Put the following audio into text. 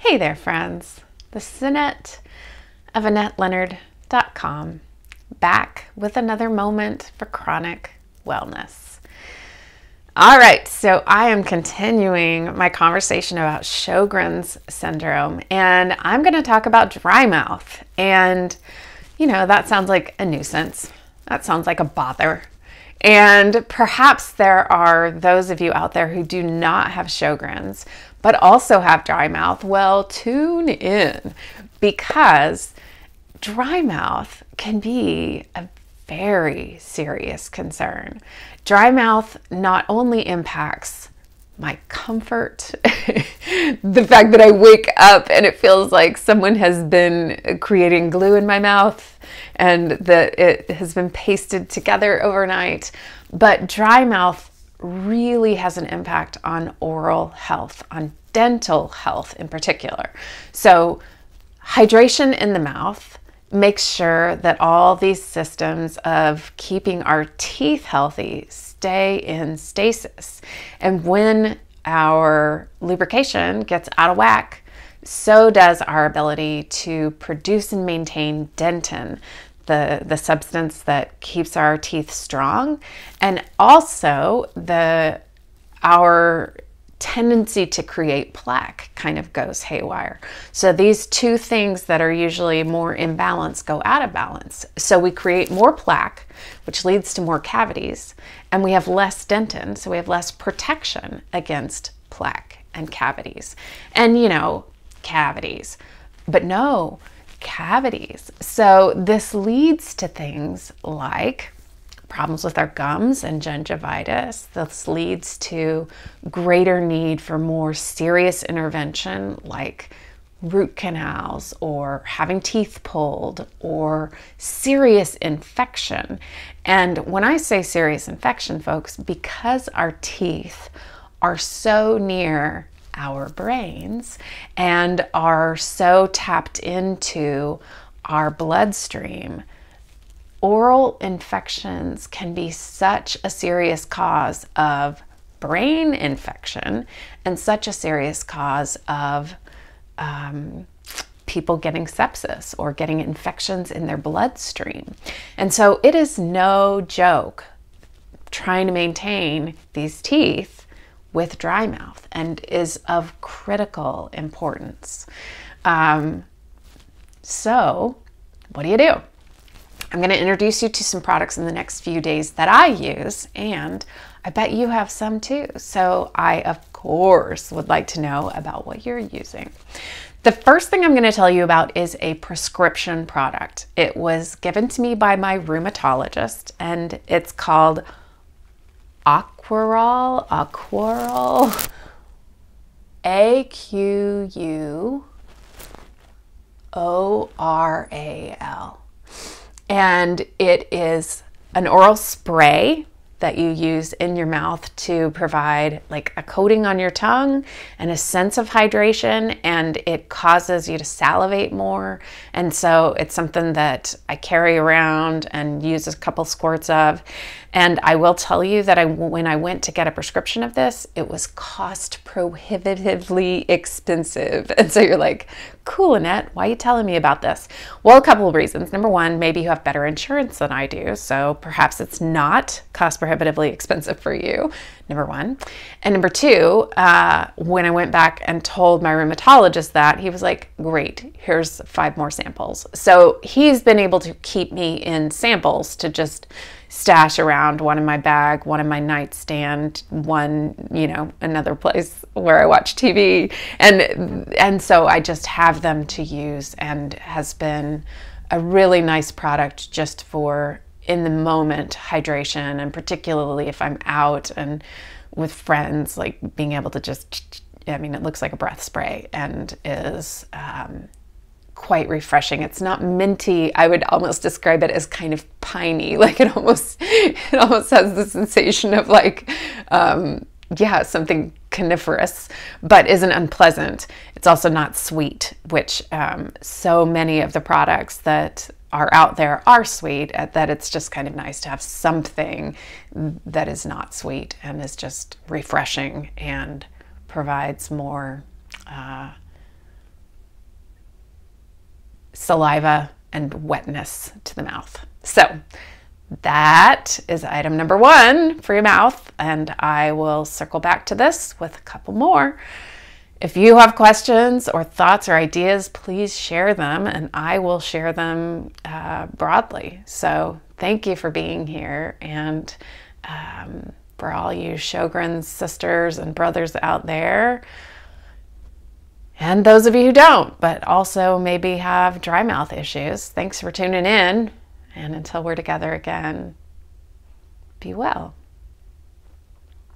Hey there, friends. This is Annette of AnnetteLeonard.com back with another moment for chronic wellness. All right, so I am continuing my conversation about Sjogren's syndrome, and I'm going to talk about dry mouth. And, you know, that sounds like a nuisance. That sounds like a bother. And perhaps there are those of you out there who do not have Sjogren's, but also have dry mouth. Well, tune in because dry mouth can be a very serious concern. Dry mouth not only impacts my comfort, the fact that I wake up and it feels like someone has been creating glue in my mouth and that it has been pasted together overnight. But dry mouth really has an impact on oral health, on dental health in particular. So, hydration in the mouth makes sure that all these systems of keeping our teeth healthy stay in stasis. And when our lubrication gets out of whack, so does our ability to produce and maintain dentin, the, the substance that keeps our teeth strong, and also the our tendency to create plaque kind of goes haywire. So these two things that are usually more in balance go out of balance. So we create more plaque, which leads to more cavities, and we have less dentin, so we have less protection against plaque and cavities. And you know, cavities. But no, cavities. So this leads to things like problems with our gums and gingivitis. This leads to greater need for more serious intervention like root canals or having teeth pulled or serious infection. And when I say serious infection, folks, because our teeth are so near our brains and are so tapped into our bloodstream, oral infections can be such a serious cause of brain infection and such a serious cause of um, people getting sepsis or getting infections in their bloodstream. And so it is no joke trying to maintain these teeth with dry mouth and is of critical importance. Um, so, what do you do? I'm going to introduce you to some products in the next few days that I use, and I bet you have some too. So, I, of course, would like to know about what you're using. The first thing I'm going to tell you about is a prescription product. It was given to me by my rheumatologist, and it's called Aquoral, A Q U O R A L. And it is an oral spray that you use in your mouth to provide like a coating on your tongue and a sense of hydration and it causes you to salivate more and so it's something that I carry around and use a couple squirts of and I will tell you that I, when I went to get a prescription of this, it was cost prohibitively expensive. And so you're like, cool, Annette, why are you telling me about this? Well, a couple of reasons. Number one, maybe you have better insurance than I do. So perhaps it's not cost prohibitively expensive for you. Number one. And number two, uh, when I went back and told my rheumatologist that, he was like, great, here's five more samples. So he's been able to keep me in samples to just stash around one in my bag, one in my nightstand, one, you know, another place where I watch TV. And and so I just have them to use and has been a really nice product just for in the moment hydration and particularly if I'm out and with friends, like being able to just I mean, it looks like a breath spray and is um, quite refreshing. It's not minty. I would almost describe it as kind of piney. Like it almost, it almost has the sensation of like, um, yeah, something coniferous, but isn't unpleasant. It's also not sweet, which um, so many of the products that are out there are sweet. Uh, that it's just kind of nice to have something that is not sweet and is just refreshing and provides more. Uh, saliva and wetness to the mouth. So, that is item number one for your mouth, and I will circle back to this with a couple more. If you have questions or thoughts or ideas, please share them and I will share them uh, broadly. So, thank you for being here. And um, for all you Sjogren's sisters and brothers out there, and those of you who don't, but also maybe have dry mouth issues, thanks for tuning in. And until we're together again, be well.